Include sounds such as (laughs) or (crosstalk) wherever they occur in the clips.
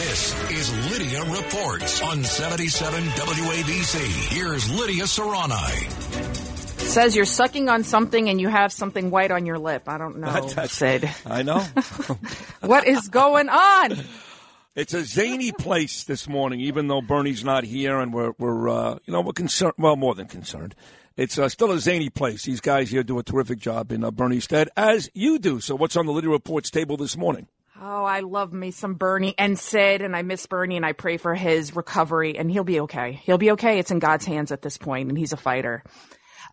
This is Lidia Reports on 77 WABC. Here's Lidia Serrani. Says you're sucking on something and you have something white on your lip. I don't know. That's- Sid. I know. (laughs) What is going on? it's a zany place this morning, even though Bernie's not here and we're, we're uh, you know, we're concerned. Well, more than concerned. It's uh, still a zany place. These guys here do a terrific job in uh, Bernie's stead, as you do. So, what's on the Lidia Reports table this morning? Oh, I love me some Bernie and Sid, and I miss Bernie, and I pray for his recovery, and he'll be okay. He'll be okay. It's in God's hands at this point, and he's a fighter.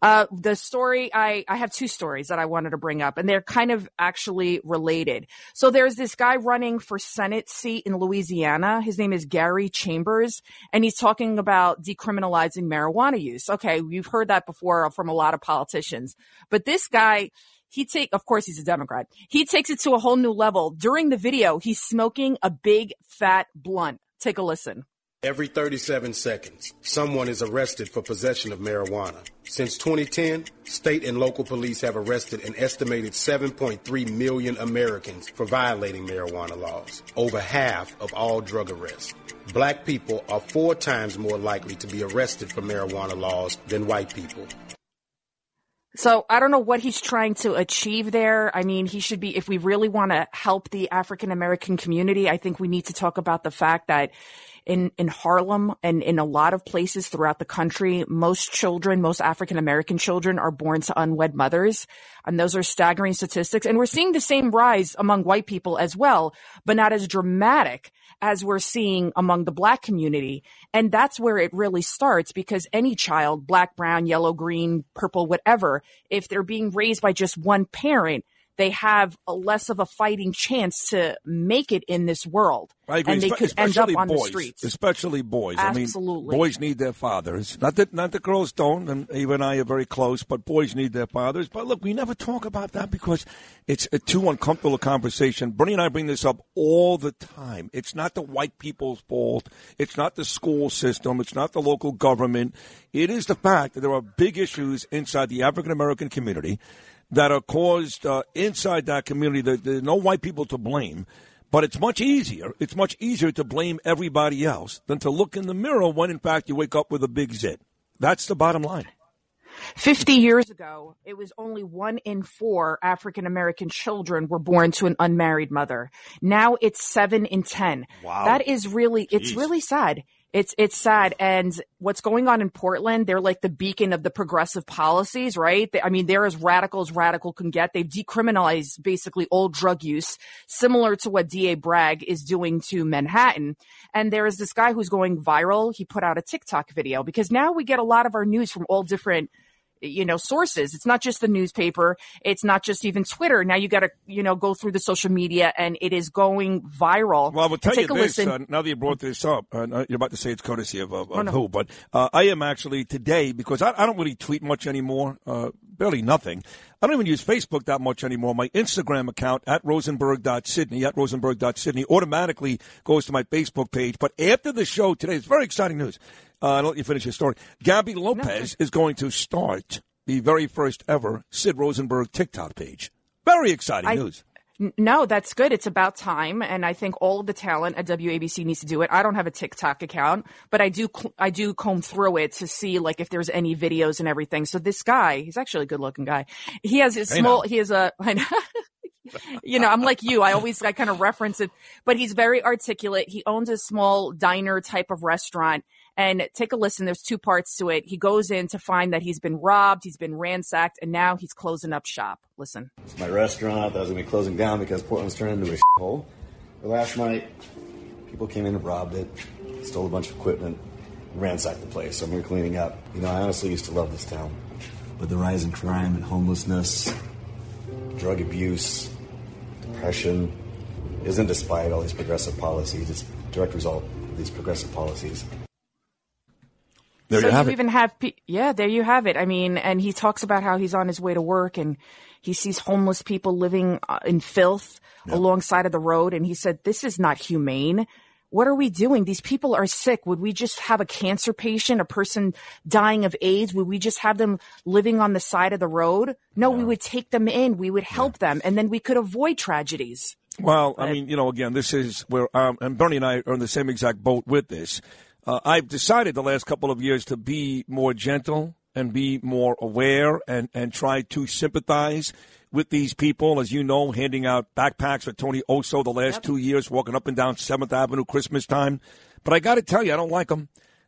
Uh, the story, I, I have two stories that I wanted to bring up, and they're kind of actually related. So there's this guy running for Senate seat in Louisiana. His name is Gary Chambers, and he's talking about decriminalizing marijuana use. Okay, we've heard that before from a lot of politicians, but this guy, he take, of course, he's a Democrat. He takes it to a whole new level. During the video, he's smoking a big fat blunt. Take a listen. Every 37 seconds, someone is arrested for possession of marijuana. Since 2010, state and local police have arrested an estimated 7.3 million Americans for violating marijuana laws, over half of all drug arrests. Black people are four times more likely to be arrested for marijuana laws than white people. So I don't know what he's trying to achieve there. I mean, he should be, if we really want to help the African American community, I think we need to talk about the fact that in, in Harlem and in a lot of places throughout the country, most children, most African American children are born to unwed mothers. And those are staggering statistics. And we're seeing the same rise among white people as well, but not as dramatic as we're seeing among the black community. And that's where it really starts because any child, black, brown, yellow, green, purple, whatever, if they're being raised by just one parent, they have a less of a fighting chance to make it in this world. I agree. And they Espe- could end up especially on boys. the streets. Especially boys. I Absolutely. mean, boys need their fathers. Not that not that girls don't, and Eva and I are very close, but boys need their fathers. But look, we never talk about that because it's a too uncomfortable a conversation. Bernie and I bring this up all the time. It's not the white people's fault. It's not the school system. It's not the local government. It is the fact that there are big issues inside the African American community that are caused uh, inside that community. There, there are no white people to blame. But it's much easier. It's much easier to blame everybody else than to look in the mirror when, in fact, you wake up with a big zit. That's the bottom line. 50 years ago, it was only one in four African American children were born to an unmarried mother. Now it's seven in 10. Wow. That is really, it's Jeez. really sad. It's, it's sad. And what's going on in Portland, they're like the beacon of the progressive policies, right? They, I mean, they're as radical as radical can get. They've decriminalized basically all drug use, similar to what DA Bragg is doing to Manhattan. And there is this guy who's going viral. He put out a TikTok video because now we get a lot of our news from all different you know sources it's not just the newspaper it's not just even twitter now you got to you know go through the social media and it is going viral Well, I will tell you a this. listen Uh, now that you brought this up, uh, uh, you're about to say it's courtesy of, of, of Oh, no. who, but uh, I am actually today because I, I don't really tweet much anymore, uh, barely nothing. I don't even use Facebook that much anymore. My Instagram account at rosenberg.sydney at rosenberg.sydney automatically goes to my Facebook page. But after the show today, it's very exciting news. Uh, I'll let you finish your story. Gabby Lopez is going to start the very first ever Sid Rosenberg TikTok page. Very exciting I- news. No, that's good. It's about time, and I think all of the talent at WABC needs to do it. I don't have a TikTok account, but I do. I do comb through it to see like if there's any videos and everything. So this guy, he's actually a good-looking guy. He has his Hey, small. now. He has a. (laughs) I know. you know, I'm like you. I always I kind of reference it, but he's very articulate. He owns a small diner type of restaurant. And take a listen. There's two parts to it. He goes in to find that he's been robbed, he's been ransacked, and now he's closing up shop. Listen. It's my restaurant that was gonna be closing down because Portland's turned into a hole. But last night, people came in and robbed it, stole a bunch of equipment, ransacked the place. So I'm here cleaning up. You know, I honestly used to love this town, but the rise in crime and homelessness, drug abuse, depression, isn't despite all these progressive policies. It's a direct result of these progressive policies. There so you have you even have, pe- yeah, there you have it. I mean, and he talks about how he's on his way to work and he sees homeless people living uh, in filth alongside of the road. And he said, this is not humane. What are we doing? These people are sick. Would we just have a cancer patient, a person dying of AIDS? Would we just have them living on the side of the road? No, we would take them in. We would help them and then we could avoid tragedies. Well, I mean, you know, again, this is where, um, and Bernie and I are in the same exact boat with this. Uh, I've decided the last couple of years to be more gentle and be more aware and, and try to sympathize with these people. As you know, handing out backpacks for Tony Oso the last two years, walking up and down 7th Avenue Christmas time. But I got to tell you, I don't like them.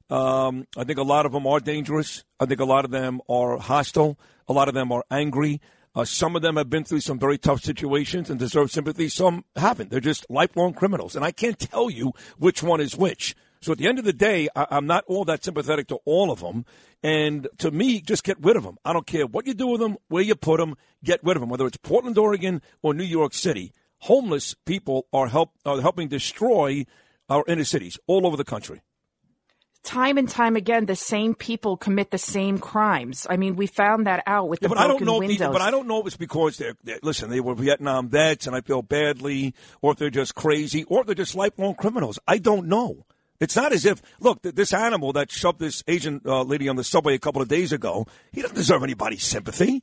Um, I think a lot of them are dangerous. I think a lot of them are hostile. A lot of them are angry. Uh, some of them have been through some very tough situations and deserve sympathy. Some haven't. They're just lifelong criminals. And I can't tell you which one is which. So at the end of the day, I, I'm not all that sympathetic to all of them. And to me, just get rid of them. I don't care what you do with them, where you put them, get rid of them, whether it's Portland, Oregon, or New York City. Homeless people are, help, are helping destroy our inner cities all over the country. Time and time again, the same people commit the same crimes. I mean, we found that out with Yeah, the but I don't know. If windows. these, but I don't know if it's because they're, they're listen. They were Vietnam vets, and I feel badly, or if they're just crazy, or if they're just lifelong criminals. I don't know. It's not as if look th- this animal that shoved this Asian uh, lady on the subway a couple of days ago. He doesn't deserve anybody's sympathy.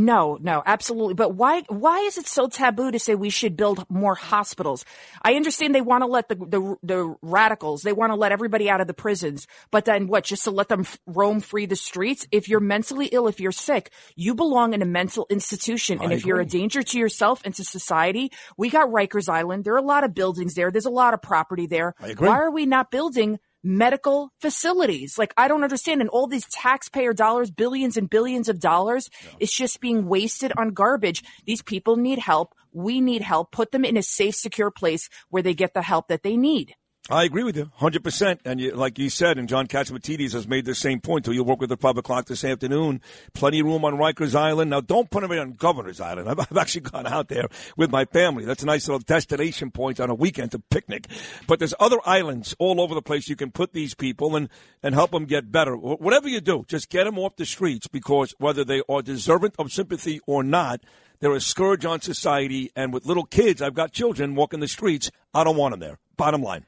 No, no, absolutely. But why, why is it so taboo to say we should build more hospitals? I understand they want to let the, the, the radicals, they want to let everybody out of the prisons, but then what, just to let them f- roam free the streets? If you're mentally ill, if you're sick, you belong in a mental institution. And I if you're a danger to yourself and to society, we got Rikers Island. There are a lot of buildings there. There's a lot of property there. I agree. Why are we not building medical facilities. Like, I don't understand. And all these taxpayer dollars, billions and billions of dollars, is just being wasted on garbage. These people need help. We need help. Put them in a safe, secure place where they get the help that they need. I agree with you, hundred percent. And you, like you said, and John Catsimatidis has made the same point. So you'll work with the 5 o'clock this afternoon. Plenty of room on Rikers Island. Now, don't put them on Governor's Island. (laughs) I've, I've actually gone out there with my family. That's a nice little destination point on a weekend to picnic. But there's other islands all over the place you can put these people and and help them get better. Whatever you do, just get them off the streets because whether they are deserving of sympathy or not. They're a scourge on society, and with little kids, I've got children walking the streets. I don't want them there. Bottom line.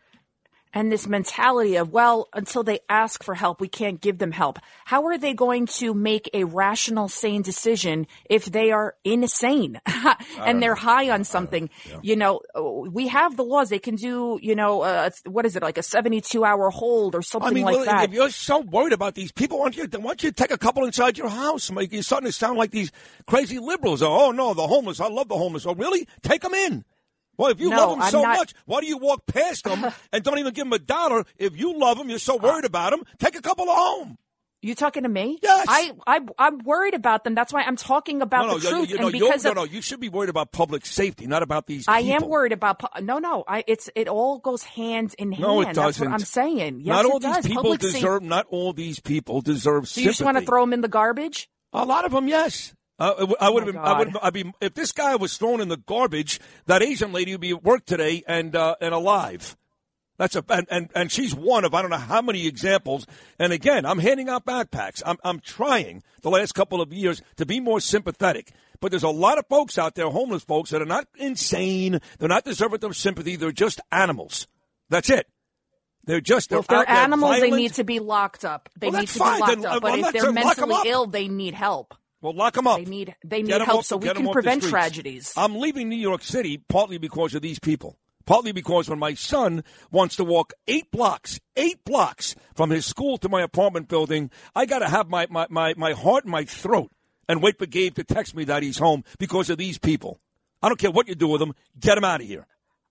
And this mentality of, well, until they ask for help, we can't give them help. How are they going to make a rational, sane decision if they are insane (laughs) and they're high on something? You know, we have the laws. They can do, you know, uh, what is it, like a 72 hour hold or something I mean, like well, that. if you're so worried about these people, why don't you, why don't you take a couple inside your house? You're starting to sound like these crazy liberals. Oh, no, the homeless. I love the homeless. Oh, really? Take them in. Well, if you No, love them I'm so not- much, why do you walk past them (laughs) and don't even give them a dollar? If you love them, you're so uh, worried about them, take a couple of home. You talking to me? Yes. I, I, I'm worried about them. That's why I'm talking about no, no, the truth. you, and you're- because no, of, no, you should be worried about public safety, not about these I people. am worried about. pu- No, no. I it's it all goes hand in hand. No, it That's doesn't. what I'm saying. Yes, not all it does. these people Public deserve. Not all these people deserve. So you just want to throw them in the garbage? A lot of them, yes. Uh, I would have my been. I would. God. I mean, if this guy was thrown in the garbage, that Asian lady would be at work today and uh, and alive. That's a and, and and she's one of I don't know how many examples. And again, I'm handing out backpacks. I'm I'm trying the last couple of years to be more sympathetic. But there's a lot of folks out there, homeless folks, that are not insane. They're not deserving of sympathy. They're just animals. That's it. They're just. Well, if they're they're animals, they need to be locked up. They Well, need to fine. be locked Then, uh, up. But well, if they're say lock 'em mentally ill, they need help. Well, lock them up. They need they need help so we can prevent tragedies. I'm leaving New York City partly because of these people. Partly because when my son wants to walk eight blocks, eight blocks from his school to my apartment building, I got to have my, my, my, my heart in my throat and wait for Gabe to text me that he's home because of these people. I don't care what you do with them. Get them out of here.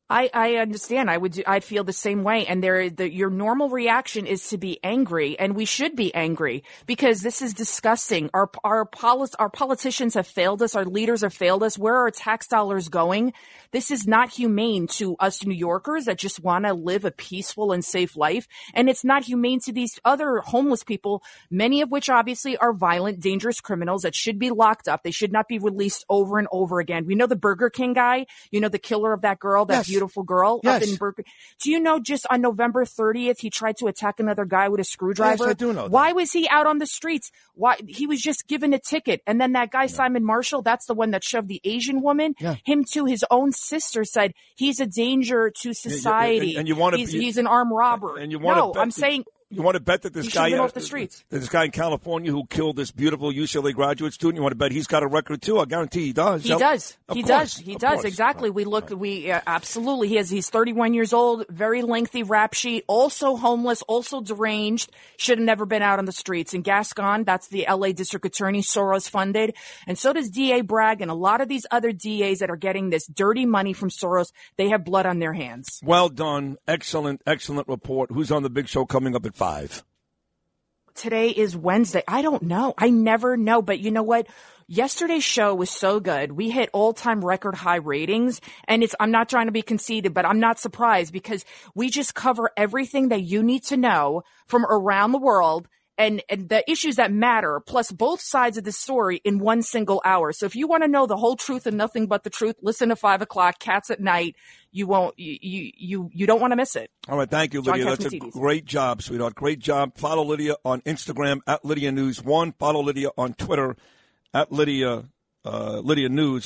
I, I understand. I would. Do, I'd feel the same way. And there, the, your normal reaction is to be angry, and we should be angry because this is disgusting. Our our poli- our politicians have failed us. Our leaders have failed us. Where are our tax dollars going? This is not humane to us New Yorkers that just want to live a peaceful and safe life, and it's not humane to these other homeless people, many of which obviously are violent, dangerous criminals that should be locked up. They should not be released over and over again. We know the Burger King guy. You know the killer of that girl. That Yes. Beautiful girl Yes. up in Berkeley. Do you know just on November 30th, he tried to attack another guy with a screwdriver? Yes, I do know that. Why was he out on the streets? Why he was just given a ticket. And then that guy, Simon Martial, that's the one that shoved the Asian woman. Yeah. Him to his own sister said he's a danger to society. and you wanna he's, be- he's an armed robber. And you want to no, bet I'm saying you want to bet that this He guy been off the streets. this guy in California who killed this beautiful UCLA graduate student. You want to bet he's got a record too? I guarantee he does. He does. Of he course, does. He of does. course. Exactly. We look. We uh, absolutely. He has. He's 31 years old. Very lengthy rap sheet. Also homeless. Also deranged. Should have never been out on the streets. And Gascon, that's the L.A. District Attorney, Soros funded, and so does D.A. Bragg and a lot of these other DAs that are getting this dirty money from Soros. They have blood on their hands. Well done. Excellent, excellent report. Who's on the big show coming up at five? Today is Wednesday. I don't know. I never know. But you know what? Yesterday's show was so good. We hit all time record high ratings. And it's, I'm not trying to be conceited, but I'm not surprised because we just cover everything that you need to know from around the world. And, and the issues that matter, plus both sides of the story in one single hour. So if you want to know the whole truth and nothing but the truth, listen to five o'clock, cats at night. You won't, you, you, you, don't want to miss it. All right, thank you, Lidia. That's a great job, sweetheart. Great job. Follow Lidia on Instagram at Lidia News One. Follow Lidia on Twitter at Lidia uh, Lidia News.